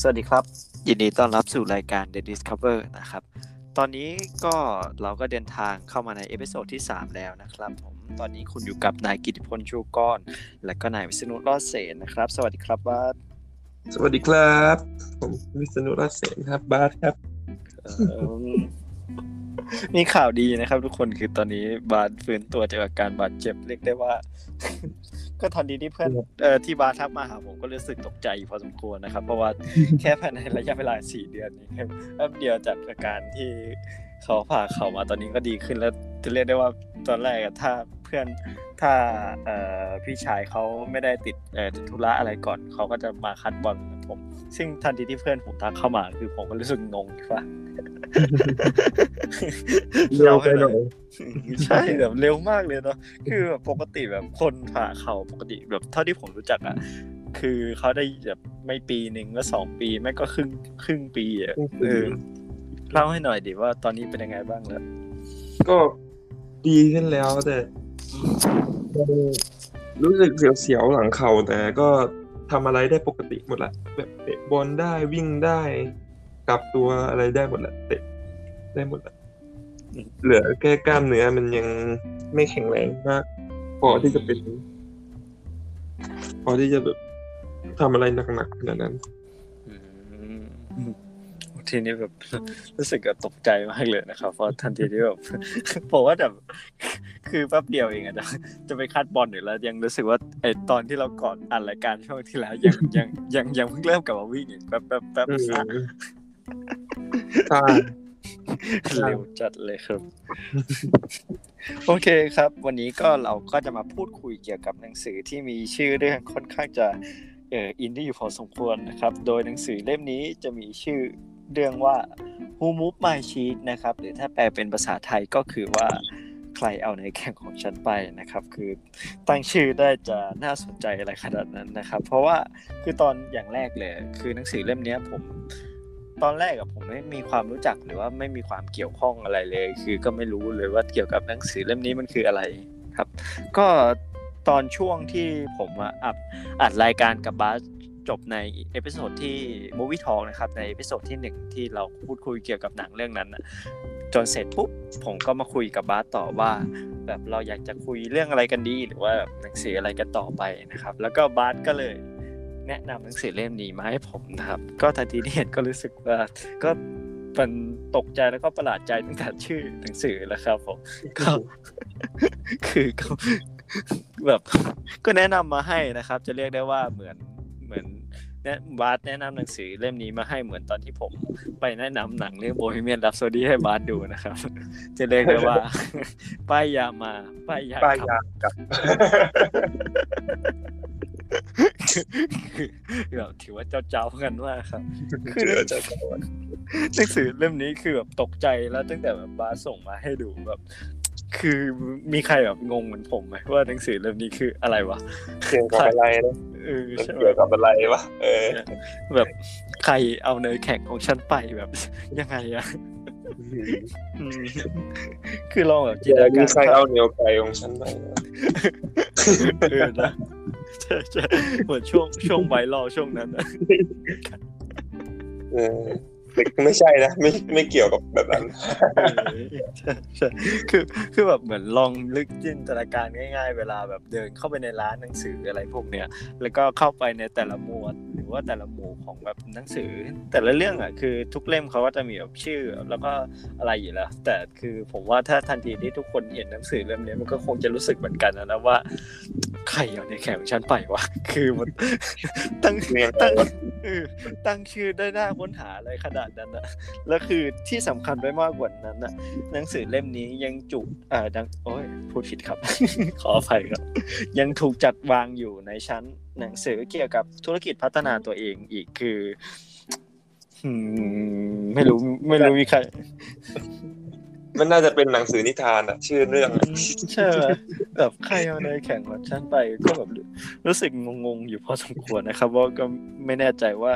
สวัสดีครับ ยินดีต้อนรับสู่รายการ The Discover นะครับ ตอนนี้ก็เราก็เดินทางเข้ามาใน episode ที่ 3 แล้วนะครับผมตอนนี้คุณอยู่กับนายกิติพลชูก้อน และก็นายวิษณุรอดเสนนะครับ สวัสดีครับบาสสวัสดีครับ ผมวิษณุรัตน์เสนครับบาสครับเอิ่มมีข่าวดีนะครับ ทุกคนคือตอนนี้บาสฟื้นตัวจากอาการบาดเจ็บเรียกได้ว่า ก็ทันทีที่เพื่อนเอ่อที่บาสทักมาหาผมก็รู้สึกตกใจอยู่พอสมควรนะครับ เพราะว่าแค่ภายในระยะเวลาสี่เดือนนี้ครับแป๊บเดียวจากอาการที่เขาผ่าเข่ามาตอนนี้ก็ดีขึ้นแล้วจะเรียกได้ว่าตอนแรกอะถ้าเพื่อนถ้าเอ่อพี่ชายเขาไม่ได้ติดเอ่อธุระอะไรก่อนเขาก็จะมาคัดบอลกับ ผม ซึ่งทันทีที่เพื่อนผมทักเข้ามา คือผมก็รู้สึกงงว่าเร็วไปหน่อยใช่แบบเร็วมากเลยเนาะคือแบบปกติแบบคนผ่าเข่าปกติแบบเท่าที่ผมรู้จักอะคือเขาได้แบบไม่ปีหนึ่งก็สองปีไม่ก็ครึ่งครึ่งปีอะเออเล่าให้หน่อยดิว่าตอนนี้เป็นยังไงบ้างแล้วก็ดีขึ้นแล้วแต่มันรู้สึกเสียวๆหลังเข่าแต่ก็ ทำอะไรได้ปกติหมดละแบบเตะบอลได้วิ่งได้กลับตัวอะไรได้หมดละเตะได้หมดละเหลือแค่กล้ามเนื้อมันยังไม่แข็งแรงมากพอที่จะเป็นพอที่จะแบบทำอะไรหนักๆขนาดนั้นอืม ทีนี้แบบรู้สึกแบบตกใจมากเลยนะครับเพราะทันทีที่แบบผมว่าแบบคือแป๊บเดียวเองอะจะจะไปคัดบอลอยู่แล้ว ยังรู้สึกว่าไอตอนที่เราก่อนอ่านรายการช่วงที่แล้วยังยังยังยังเพิ่งเริ่มกลับมาวิ่งอีกแป๊บแป๊บแป๊บอืมอะใช่เร็วจัดเลยครับ โอเคครับ วันนี้ก็เราก็จะมาพูดคุยเกี่ยวกับหนังสือที่มีชื่อเรื่องค่อนข้างจะเอ่ออินดี้อยู่พอสมควรนะครับ โดยหนังสือเล่มนี้จะมีชื่อ เรื่องว่า Who move My Cheek นะครับ หรือถ้าแปลเป็นภาษาไทยก็คือว่าใครเอาในแข่งของฉันไปนะครับ คือตั้งชื่อได้จะน่าสนใจอะไรขนาดนั้นนะครับ เพราะว่าคือตอนอย่างแรกเลย คือหนังสือเล่มนี้ผมตอนแรกอะผมไม่มีความรู้จักหรือว่าไม่มีความเกี่ยวข้องอะไรเลย คือก็ไม่รู้เลยว่าเกี่ยวกับหนังสือเล่มนี้มันคืออะไรครับ ก็ตอนช่วงที่ผมอะอัดอัดรายการกับบาส จบในเอพิโซดที่ Movie Talk นะครับ ใน episode ที่หนึ่งที่เราพูดคุยเกี่ยวกับหนังเรื่องนั้นอะจนเสร็จปุ๊บผมก็มาคุยกับบาสต่อว่า แบบเราอยากจะคุยเรื่องอะไรกันดี หรือว่าหนังสืออะไรกันต่อไปนะครับ แล้วก็บาสก็เลยแนะนำหนังสือเล่มนี้มาให้ผมนะครับ ก็ทันทีที่เห็นก็รู้สึกว่าก็มันตกใจแล้วก็ประหลาดใจตั้งแต่ชื่อหนังสือแล้วครับผมก็คือก็แบบก็แนะนำมาให้นะครับ จะเรียกได้ว่าเหมือน เหมือนแนะบาสแนะนำหนังสือเล่มนี้มาให้เหมือนตอนที่ผม ไปแนะนำหนังเรื่องโบฮีเมียน r ั p โซดีให้บาสดูนะครับ จะเรียกได้ว่า ป้ายยามา ป้ายยาป้ายกลับยากับคือแบบถือว่าเจ้าๆกันมากครับคือเจอเจอหนังสือเล่มนี้คือแบบตกใจแล้วตั้งแต่แบบบาสส่งมาให้ดูแบบ คือมีใครแบบงงเหมือนผมไหมว่าหนังสือเล่มนี้คืออะไรวะเกี่ยวกับอะไรนะเออใช่ไหมเกี่ยวกับอะไรวะเออ แบบใครเอาเนยแข่งของฉันไปแบบ ยังไงอะอืมคือลองแบบจินตนามีการใครเอาเหนียวไก่ของฉันไปนะเออนะใช่ใช่เหมือนช่วงช่วงไวรัลช่วงนั้นอะเออแต่ ไม่ใช่นะไม่ไม่เกี่ยวกับแบบนั้นใช่ใช่คือคือแบบเหมือนลองลึกจินตนาการง่าย ๆ เวลาแบบเดินเข้าไปในร้านหนังสืออะไรพวกเนี้ยแล้วก็เข้าไปในแต่ละหมวดหรือว่าแต่ละหมู่ของแบบหนังสือ แต่ละเรื่องอะคือทุกเล่มเขาก็จะมีแบบชื่อแล้วก็อะไรอยู่แล้ว แต่คือผมว่าถ้าทันทีที่ทุกคนเห็นหนังสือเล่มนี้มันก็คงจะรู้สึกเหมือนกันนะนะว่า ใครเอาในแข่งของฉันไปวะ คือมันตั้งเรียงตั้งเออตั้งชื่อได้น่าค้นหาอะไรขนาดนั้นนะแล้วคือที่สำคัญไปมากกว่านั้นนะหนังสือเล่มนี้ยังจุอ่าดังโอ้ยพูดผิดครับ ขออภัยครับ ยังถูกจัดวางอยู่ในชั้นหนังสือเกี่ยวกับธุรกิจพัฒนาตัวเองอีกคืออืมไม่รู้ไม่รู้มีใคร มันน่าจะเป็นหนังสือนิทานอะชื่อเรื่องใช่ไหมแบบใครเอาเนยแข่งกับฉันไปก็แบบรู้สึกงงๆอยู่พอสมควรนะครับว่าก็ไม่แน่ใจว่า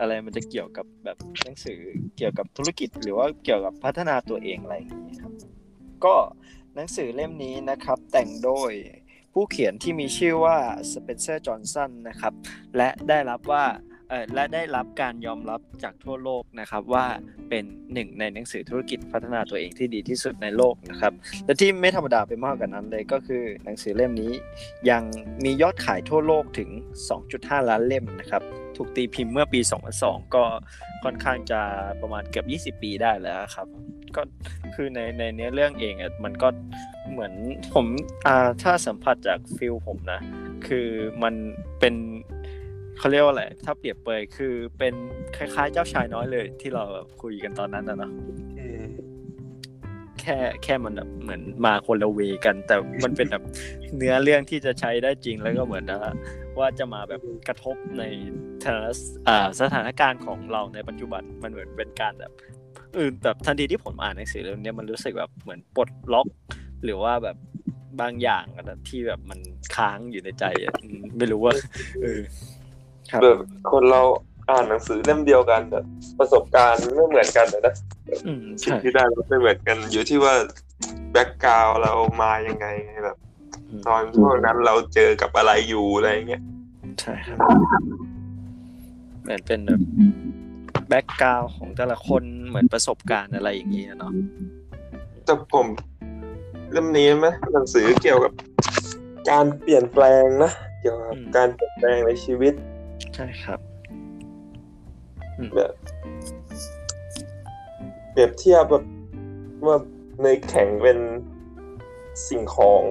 อะไรมันจะเกี่ยวกับแบบหนังสือเกี่ยวกับธุรกิจหรือว่าเกี่ยวกับพัฒนาตัวเองอะไรอย่างนี้ครับก็หนังสือเล่มนี้นะครับ แต่งโดยผู้เขียนที่มีชื่อว่าสเปนเซอร์จอห์นสันนะครับ และได้รับว่า และได้รับการยอมรับจากทั่วโลกนะครับว่าเป็นหนึ่งในหนังสือธุรกิจพัฒนาตัวเองที่ดีที่สุดในโลกนะครับและที่ไม่ธรรมดาไปมากกว่านั้นเลยก็คือหนังสือเล่มนี้ยังมียอดขายทั่วโลกถึง 2.5 ล้านเล่มนะครับถูกตีพิมพ์เมื่อปี 2002 ก็ค่อนข้างจะประมาณเกือบ 20 ปีได้แล้วครับก็คือในในเนื้อเรื่องเองอะมันก็เหมือนผมอ่าถ้าสัมผัสจากฟิลผมนะคือมันเป็น เขาเรียกว่าอะไร ถ้าเปรียบเปยคือเป็นคล้ายๆ เจ้าชายน้อยเลย ที่เราแบบคุยกันตอนนั้นนะเนาะอืมแค่แค่มันแบบเหมือนมาคนละเวกัน แต่มันเป็นแบบเนื้อเรื่องที่จะใช้ได้จริงแล้วก็เหมือนนะว่าจะมาแบบกระทบในสถานอ่าสถานการณ์ของเราในปัจจุบันมันเหมือนเป็นการแบบเออแบบทันทีที่ผมอ่านหนังสือเล่มเนี้ยมันรู้สึกแบบเหมือนปลดล็อก หรือว่าแบบบางอย่างอะนะที่แบบมันค้างอยู่ในใจอะอืมไม่รู้ว่าเออ ครับแบบคนเราอ่านหนังสือเล่มเดียวกันแต่ประสบการณ์ไม่เหมือนกันนะอืมสิ่งใช่ที่ได้รับไม่เหมือนกัน อยู่ที่ว่าแบ็กกราวเรามายังไงแบบอืมตอนช่วงนั้นเราเจอกับอะไรอยู่อะไรเงี้ยใช่ครับเหมือนเป็นแบบแบ็กกราวของแต่ละคนเหมือนประสบการณ์อะไรอย่างนี้นะเนาะแต่ผมเล่มนี้ไหมหนังสือเกี่ยวกับ การเปลี่ยนแปลงนะเกี่ยวกับการเปลี่ยนแปลงในชีวิตใช่ครับแบบเปรียบเทียบแบบว่าเนยแข็งเป็นสิ่งของ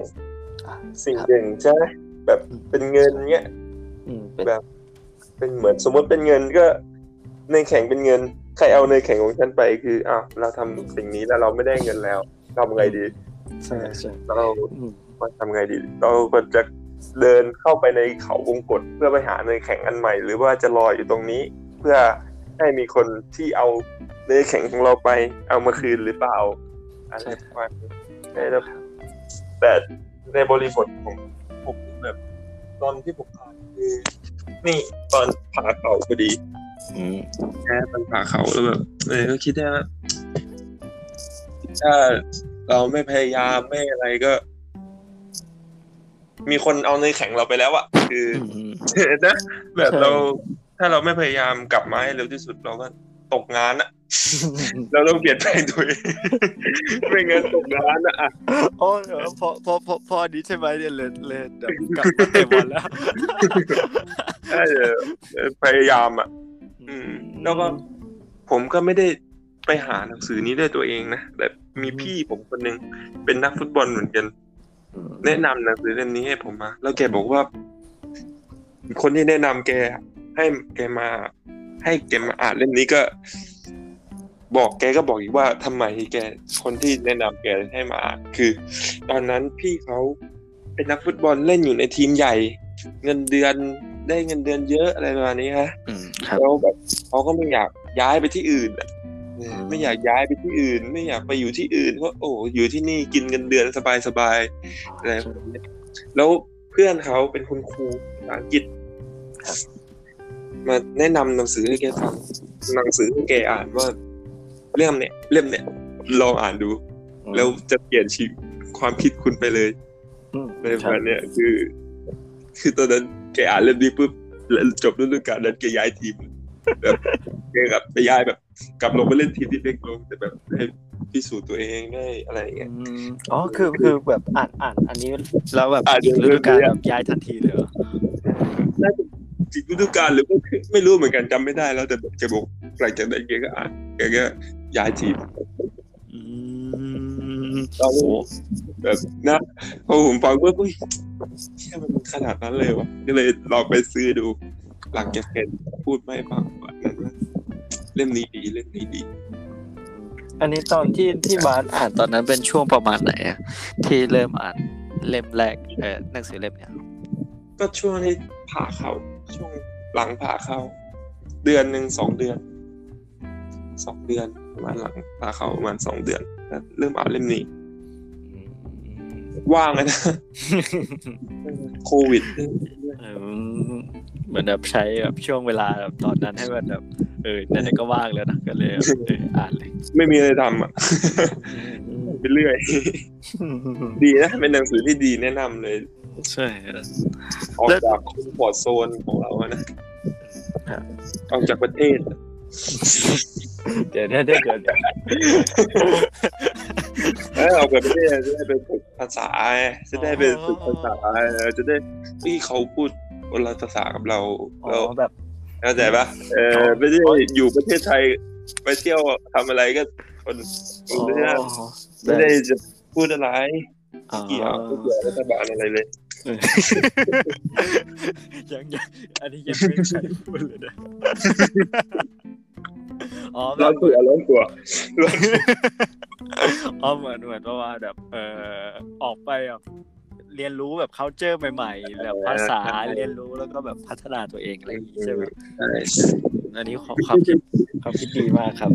อะสิ่งครับหนึ่งใช่ไหมแบบอืมเป็นเงินเงี้ยอืมเป็นแบบ เป็นเหมือนสมมติเป็นเงินก็เนยแข็งเป็นเงิน ใครเอาเนยแข็งของฉันไปคืออ้าวเราทำสิ่งนี้แล้วเราไม่ได้เงินแล้วทำไงดีใช่ใช่เราอืมว่าทำไงดี เราก็จะ เดินเข้าไปในเขาวงกตเพื่อไปหาเนยแข็งอันใหม่ หรือว่าจะรออยู่ตรงนี้ เพื่อให้มีคนที่เอาเนยแข็งของเราไปเอามาคืนหรือเปล่าอะไรประมาณนี้แต่แต่ในบริบทของผมแบบตอนที่ผมอ่านคือนี่ตอนผ่าเขาพอดีอืมแค่ตอนผ่าเขาแล้วแบบเออก็คิดได้ว่าถ้าเราไม่พยายามไม่อะไรก็ มีคนเอาเนยแข็งเราไปแล้วอะคืออืมนะแบบใช่เราถ้าเราไม่พยายามกลับมาให้เร็วที่สุดเราก็ตกงานอะเราต้องเปลี่ยนแปลงตัวเองไม่งั้นตกงานอะอะโอ้เดี๋ยวพอพอพอพอดีใช่ไหมเนี่ยเลยเลยแบบกลับมาเตะบอลแล้วใช่เออพยายามอะอืมแล้วก็ผมก็ไม่ได้ไปหาหนังสือนี้ด้วยตัวเองนะแบบมีพี่ผมคนหนึงเป็นนักฟุตบอลเหมือนกัน แนะนำหนังสือเล่มนี้ให้ผมมาแล้วแกบอกว่า คนที่แนะนำแก ให้แกมา ให้แกมาอ่านเล่มนี้ก็ บอกแกก็บอกอีกว่าทำไมแกคนที่แนะนำแกให้มาอ่านคือ ตอนนั้นพี่เขาเป็นนักฟุตบอลเล่นอยู่ในทีมใหญ่ เงินเดือนได้เงินเดือนเยอะอะไรประมาณนี้ฮะอืมครับแล้วแบบเขาก็ไม่อยากย้ายไปที่อื่นอะอืม ไม่อยากย้ายไปที่อื่น ไม่อยากไปอยู่ที่อื่นเพราะโอ้อยู่ที่นี่กินเงินเดือนสบายๆอะไรแบบนี้แล้วเพื่อนเขาเป็นคุณครูภาษาอังกฤษมาแนะนำหนังสือให้แกฟังหนังสือให้แกอ่านว่าเล่มเนี่ยเล่มเนี่ย ลองอ่านดู แล้วจะเปลี่ยนชีวิตความคิดคุณไปเลยอืมในวันเนี้ยคือ คือตอนนั้นแกอ่านเล่มนี้ปุ๊บแล้วจบฤดูกาลนั้นแกย้ายทีมแบบแกกลับไปย้ายแบบ กลับลงไปเล่นทีมที่เล็กลงแต่แบบได้พิสูจน์ตัวเองได้อะไรอย่างเงี้ยอืมอ๋อคือคือแบบอ่านอ่านอันนี้แล้วแบบอ่านอีกฤดูกาลเรื่อยๆแบบย้ายทันทีเลยเหรอน่าจะจิตฤดูกาลหรือว่าไม่รู้เหมือนกันจำไม่ได้แล้วแต่แบบแกบอกหลังจากนั้นแกก็อ่านแกก็ย้ายทีมอืมตอนโอ้นี้แบบนะพอผมฟังว่าอุ้ยเชื่อมันขนาดนั้นเลยวะก็เลยลองไปซื้อดู หลังจากแกพูดไม่ฟังว่านั้นว่าเล่มนี้ดีเล่มนี้ดี อันนี้ตอนที่ที่บาสอ่านตอนนั้นเป็นช่วงประมาณไหนอะที่เริ่มอ่านเล่มแรกเออหนังสือเล่มเนี้ยก็ช่วงที่ผ่าเข้าช่วงหลังผ่าเข้า เดือนหนึ่งสองเดือนสองเดือนประมาณหลังผ่าเข้าประมาณสองเดือนแล้วเริ่มอ่านเล่มนี้ว่างเลยนะโควิด เออเหมือนแบบใช้แบบช่วงเวลาแบบตอนนั้นให้มันแบบเออไหนๆก็ว่างแล้วนะก็เลยแบบเอออ่านเลย ไม่มีอะไรทำอะไปเรื่อย ดีนะ เป็นหนังสือที่ดีแนะนำเลย ใช่ออกจากคอมฟอร์ทโซนของเราอะนะครับออกจากประเทศเดี๋ยวเดี๋ยวเดี๋ยวเดี๋ยวเดี๋ยวเออออกจากประเทศจะได้ไปฝึกภาษาไงจะได้ไปฝึกภาษาเออจะได้ที่เขาพูด คนละภาษากับเราอ๋เราอแบบเข้าใจปะเออไม่ได้อยู่ประเทศไทยไปเที่ยวทำอะไรก็คนอ๋อไม่ได้ไม่ได้จะพูดอะไรอ๋อเกี่ยวไม่เกี่ยวรัฐบาลอะไรเลยยังยังอันนี้ยังไม่ใช่พูดเลยนะอ๋อแบร้อบนตัวร้อนตัวร้อนอ๋อเหมือนเหมือนประมาณแบบ เอ่อออกไปแบบ เรียนรู้แบบ culture ใหม่ๆแบบภาษาเรียนรู้แล้วก็แบบพัฒนาตัวเองอะไรอย่างงี้ใช่ไหมใช่อันนี้ความความคิดความคิดดีมากครับ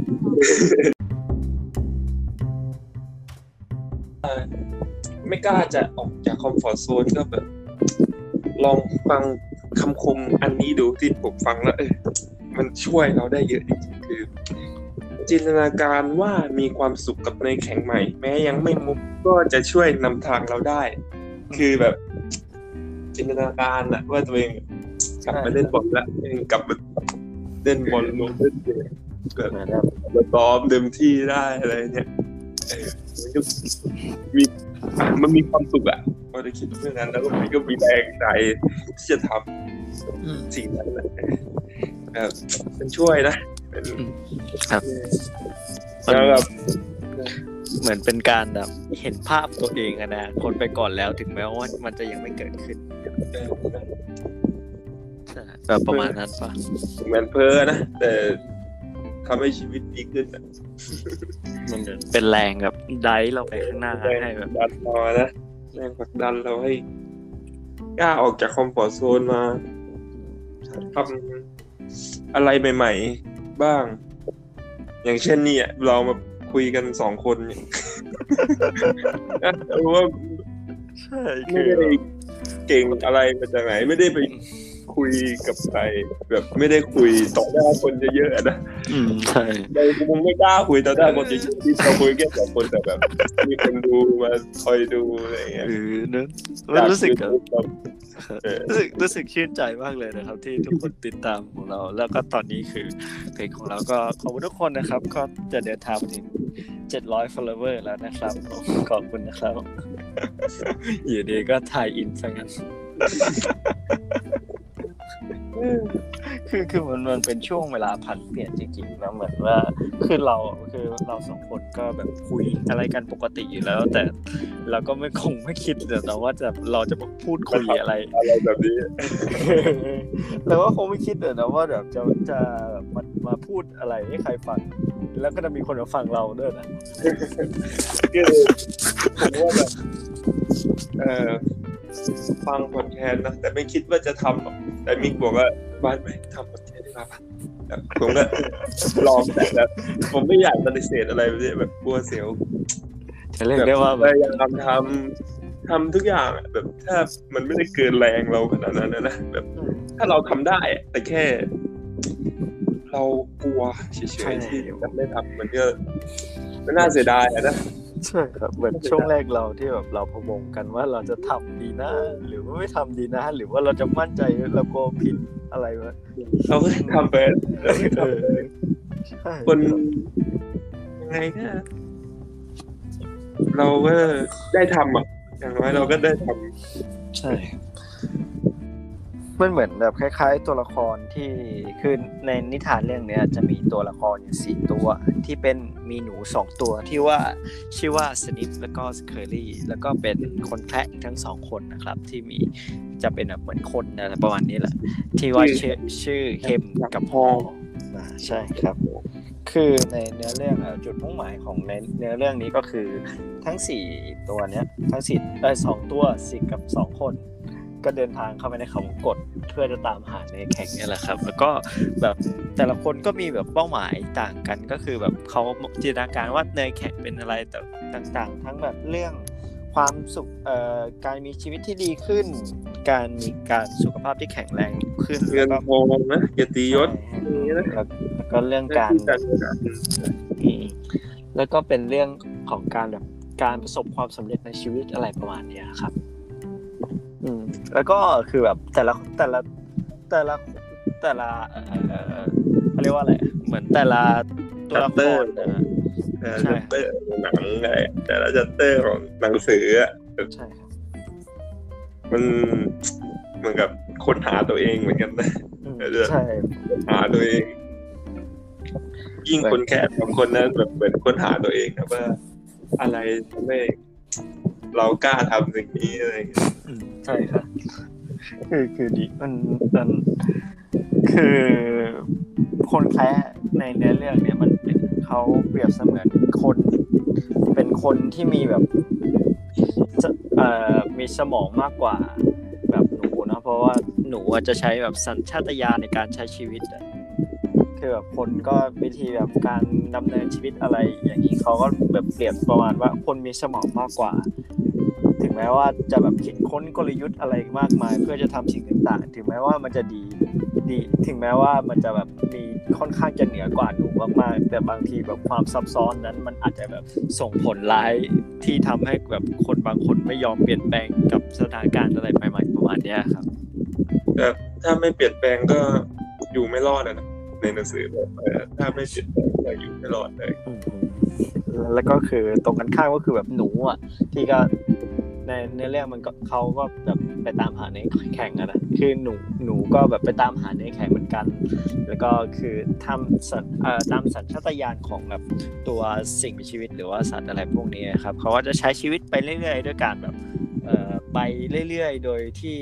ไม่กล้าจะออกจากคอมฟอร์ทโซนก็แบบ ลองฟังคำคมอันนี้ดูที่ผมฟังแล้วเออมันช่วยเราได้เยอะจริงๆคือ จินตนาการว่ามีความสุขกับในแข่งใหม่ แม้ยังไม่มุกก็จะช่วยนำทางเราได้ คือแบบจินตนาการอะว่าตัวเองกลับมาเล่นบอลแล้วเองกลับมาเล่นบอลลงเล่นเกมแบบเหมือนแบบมาซ้อมเต็มที่ได้อะไรเนี่ยเออมันก็มีอะมันมีความสุขอะพอได้คิดเรื่องนั้น แล้วก็มันก็มีแรงใจที่จะทำสิ่งนั้นนะแบบมันช่วยนะเป็นครับแล้วแบบ เหมือนเป็นการแบบเห็นภาพตัวเองอะนะคนไปก่อนแล้วถึงแม้ว่ามันจะยังไม่เกิดขึ้นใช่แบบประมาณนั้นปะเหมือนเพ้อนะ แต่ทำให้ชีวิตดีขึ้นอะมันเหมือนเป็นแรงแบบไดฟ์เราไปข้างหน้าแรงให้ผแบลับกดันเรานะแรงผลักดันเราให้กล้าออกจากคอมฟอร์ทโซนมาทำอะไรใหม่ ๆ บ้าง อย่างเช่นนี่อะเรามา คุยกันสองคนเนี่ยนะแต่ว่าใช่ไม่ได้เก่งอะไรมาจากไหนไม่ได้ไปคุยกับใครแบบไม่ได้คุยต่อหน้าคนเยอะๆอะนะอืมใช่เราคงไม่กล้าคุยต่อหน้าคนเยอะๆที่เราคุยแค่สองคนแต่แบบมีคนดูมาคอยดูอะไรอย่างเงี้ยเออเนอะมันรู้สึกแบบแบบเออรู้สึกรู้สึสึกชื่นใจมากเลยนะครับ ที่ทุกคนติดตามของเรา แล้วก็ตอนนี้คือเพจของเราก็ขอบคุณทุกคนนะครับ ก็จะเดินทางไปถึง 700 follower แล้วนะครับ ขอบคุณนะครับ อยู่ดีก็ถ่ายอินซะงั้นคือคือมันมันเป็นช่วงเวลาผันเปลี่ยนจริงๆนะเหมือนว่าคือเราคือเราสองคนก็แบบคุยอะไรกันปกติอยู่แล้ว แต่เราก็ไม่คงไม่คิดเลยนะว่าจะเราจะมาพูดคุยอะไรอะไรแบบนี้เราก็คงไม่คิดเลยนะว่าแบบจะจะแบบมามาพูดอะไรให้ใครฟัง แล้วก็จะมีคนมาฟังเราด้วยนะคือผมว่าแบบเออฟังพอดแคสต์นะแต่ไม่คิดว่าจะทำหรอกแต่มิกบอกว่าบ้านไหมทำพอดแคสต์ดีกว่าปะแบบผมก็ลองแต่แบบผมไม่อยากปฏิเสธอะไรแบบนี้แบบกลัวเสียวจะเรียกได้ว่าพแบบยายามทำทำทุกอย่างอะแบบถ้ามันไม่ได้เกินแรงเราขนาดนั้นนะนะแบบ ถ้าเราทำได้อะแต่แค่ เรากลัวเฉยๆที่จะไม่ทำมันก็มันน่าเสียดายอะนะใช่ครับเหมือนช่วงแรกเราที่แบบเราพะวงกันว่าเราจะทำดีนะหรือว่าไม่ทำดีนะ หรือว่าเราจะมั่นใจเราโกลัวผิดอะไรวะเราก็ทำไปเออใช่คนยังไงก็เราก็ได้ทำอะอย่างน้อยเราก็ได้ทำใช่ มันเหมือนแบบคล้าย ๆ ตัวละครที่คือในนิทานเรื่องเนี้ยจะมีตัวละครอยู่สี่ตัวที่เป็นมีหนูสองตัวที่ว่าชื่อว่าสนิปแล้วก็สเคอรี่แล้วก็เป็นคนแคระทั้งสองคนนะครับ ที่มีจะเป็นแบบเหมือนคนอะไรประมาณนี้แหละ ที่ว่าชื่อชื่อเฮมกับพ่ออ่าใช่ครับคือในเนื้อเรื่องอะจุดมุ่งหมายของในเนื้อเรื่องนี้ก็คือทั้งสี่ตัวเนี้ยทั้งสี่เออสองตัวสิกับสองคน ก็เดินทางเข้าไปในเขาวงกดเพื่อจะตามหาในแข่งเนี่ยแหละครับ แล้วก็แบบแต่ละคนก็มีแบบเป้าหมายต่างกันก็คือแบบเขาจินตนาการว่าเนยแข่งเป็นอะไรแต่ต่างๆ ทั้งแบบเรื่องความสุขเอ่อการมีชีวิตที่ดีขึ้น การมีการสุขภาพที่แข็งแรงขึ้นเงินแล้วทองนะเกียรติยศก็อย่างนี้นะแล้วแล้วก็เรื่องการการเงินอะอืมแล้วก็เป็นเรื่องของการแบบการประสบความสำเร็จในชีวิตอะไรประมาณเนี้ยครับ อืม แล้วก็คือแบบแต่ละแต่ละแต่ละแแต่ละเอ่อเขาเรียกว่าอะไรเหมือนแต่ละตัวละครนะแต่ใช่ ชัตเตอร์ของหนังไงแต่ละชัตเตอร์ของหนังสืออะใช่ครับมันเหมือนกับค้นหาตัวเองเหมือนกันนะ อืมเออใช่ หาตัวเอง ยิ่งคนแค่สองคนนั้นแบบเหมือนค้นหาตัวเองนะว่า อะไรทำให้ เรากล้าทำสิ่งนี้อะไรอย่างเงี้ยอืมใช่ครับคือคือดีมันมันคือคนแค่ในเนื้อเรื่องเนี่ยมันเป็นเขาเปรียบเสมือนคน เป็นคนที่มีแบบจะเอ่อมีสมองมากกว่าแบบหนูนะเพราะว่าหนูอะจะใช้แบบสัญชาตญาณในการใช้ชีวิตอะคือแบบคนก็วิธีแบบการดำเนินชีวิตอะไรอย่างนี้เขาก็แบบเปรียบประมาณว่าคนมีสมองมากกว่า ถึงแม้ว่าจะแบบคิดค้นกลยุทธ์อะไรมากมาย เพื่อจะทำสิ่งต่างๆ ถึงแม้ว่ามันจะดีดี ถึงแม้ว่ามันจะแบบมีค่อนข้างจะเหนือกว่าหนูมากๆแต่บางทีแบบความซับซ้อนนั้นมันอาจจะแบบส่งผลร้ายที่ทำให้แบบคนบางคนไม่ยอมเปลี่ยนแปลงกับสถานการณ์อะไรใหม่ๆประมาณเนี้ยครับแต่ถ้าไม่เปลี่ยนแปลงก็อยู่ไม่รอดอะนะในหนังสือแบบเออถ้าไม่เปลี่ยนแปลงก็อยู่ไม่รอดเลยแล้วก็คือตรงกันข้ามก็คือแบบหนูอะที่ก็ ในในเรื่องมันก็เขาก็แบบไปตามหาเนื้อแข็งอะนะคือหนูหนูก็แบบไปตามหาเนื้อแข็งเหมือนกัน แล้วก็คือทำสัญเอ่อตามสัญชาตญาณของแบบตัวสิ่งมีชีวิตหรือว่าสัตว์อะไรพวกนี้ครับเขาก็จะใช้ชีวิตไปเรื่อยๆ ด้วยการแบบเอ่อไปเรื่อยๆ โดยที่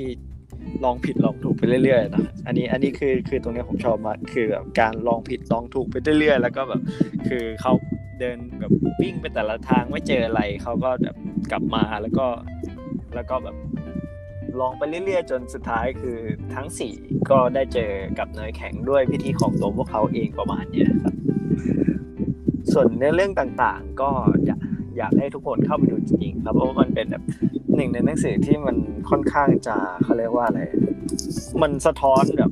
ลองผิดลองถูกไปเรื่อยๆนะ อันนี้อันนี้คือคือตรงนี้ผมชอบมากคือแบบการลองผิดลองถูกไปเรื่อยๆ แล้วก็แบบคือเขา เดินแบบวิ่งไปแต่ละทางไม่เจออะไรเขาก็แบบกลับมาแล้วก็แล้วก็แบบลองไปเรื่อยๆจนสุดท้ายคือทั้งสี่ก็ได้เจอกับเนยแข็งด้วยพิธีของตัวพวกเขาเองประมาณนี้ครับ ส่วนในเรื่องต่างๆก็อยากอยากให้ทุกคนเข้าไปดูจริงๆครับเพราะว่ามันเป็นแบบหนึ่งในหนังสือที่มันค่อนข้างจะเขาเรียกว่าอะไร มันสะท้อนแบบ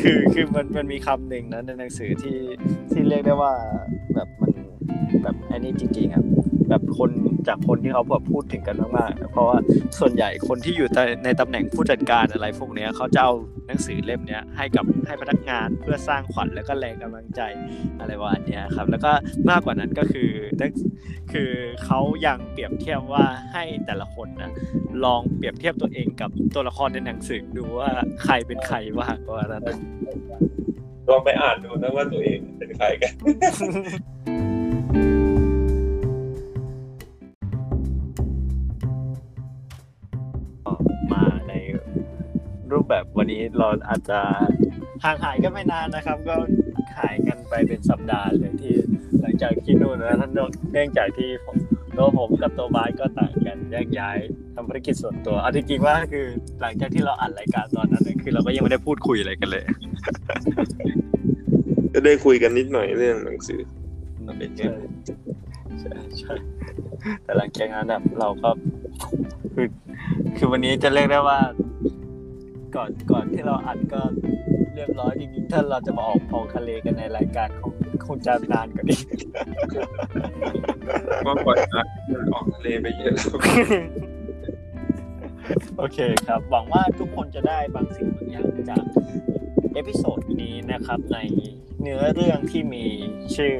คือคือมันมันมีคำหนึ่งนะในหนังสือที่ที่เรียกได้ว่า แบบอันนี้จริงๆครับแบบคนจากคนที่เขาแบบพูดถึงกันมากๆเพราะว่าส่วนใหญ่คนที่อยู่ในในตำแหน่งผู้จัดการอะไรพวกนี้เขาจะเอาหนังสือเล่มเนี้ยให้กับให้พนักงานเพื่อสร้างขวัญแล้วก็แรงกำลังใจอะไรประมาณเนี้ยครับ แล้วก็มากกว่านั้นก็คือคือเขายังเปรียบเทียบว่าให้แต่ละคนนะลองเปรียบเทียบตัวเองกับตัวละครในหนังสือดูว่าใครเป็นใครบ้างว่านั้นลองไปอ่านดูนะว่าตัวเองเป็นใครกัน เราอาจจะห่างหายกันไม่นานนะครับ ก็หายกันไปเป็นสัปดาห์เลยที่หลังจากที่นู่นนะท่านเนื่องจากที่ผมตัวผมกับตัวบาสก็ต่างกันแยกย้ายทำภารกิจส่วนตัวเอาจริงๆว่าคือหลังจากที่เราอัดรายการตอนนั้นเนี่ยคือเราก็ยังไม่ได้พูดคุยอะไรกันเลยก็ได้คุยกันนิดหน่อยเรื่องหนังสือใช่ใช่ใช่แต่หลังจากนั้นแบบเราก็คือคือวันนี้จะเรียกได้ว่า ก่อนก่อนที่เราอัดก็เรียบร้อยจริงๆถ้าเราจะมาออกออกทะเลกันในรายการคงคงจะนานกว่านี้ก็ปล่อยนะออกทะเลไปเยอะแล้วโอเคครับ หวังว่าทุกคนจะได้บางสิ่งบางอย่างจากเอพิโซดนี้นะครับในเนื้อเรื่องที่มีชื่อ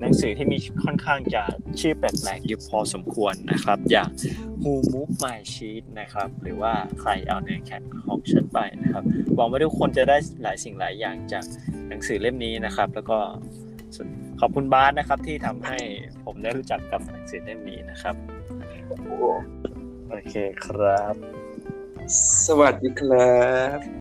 หนังสือที่มีค่อนข้างจะชื่อแปลกๆอยู่พอสมควรนะครับ อย่าง Who Move My Sheet นะครับ หรือว่าใครเอาเนื้อแข็งของฉันไปนะครับหวังว่าทุกคนจะได้หลายสิ่งหลายอย่างจากหนังสือเล่มนี้นะครับ แล้วก็ขอบคุณบาสนะครับที่ทำให้ผมได้รู้จักกับหนังสือเล่มนี้นะครับโอเคครับ สวัสดีครับ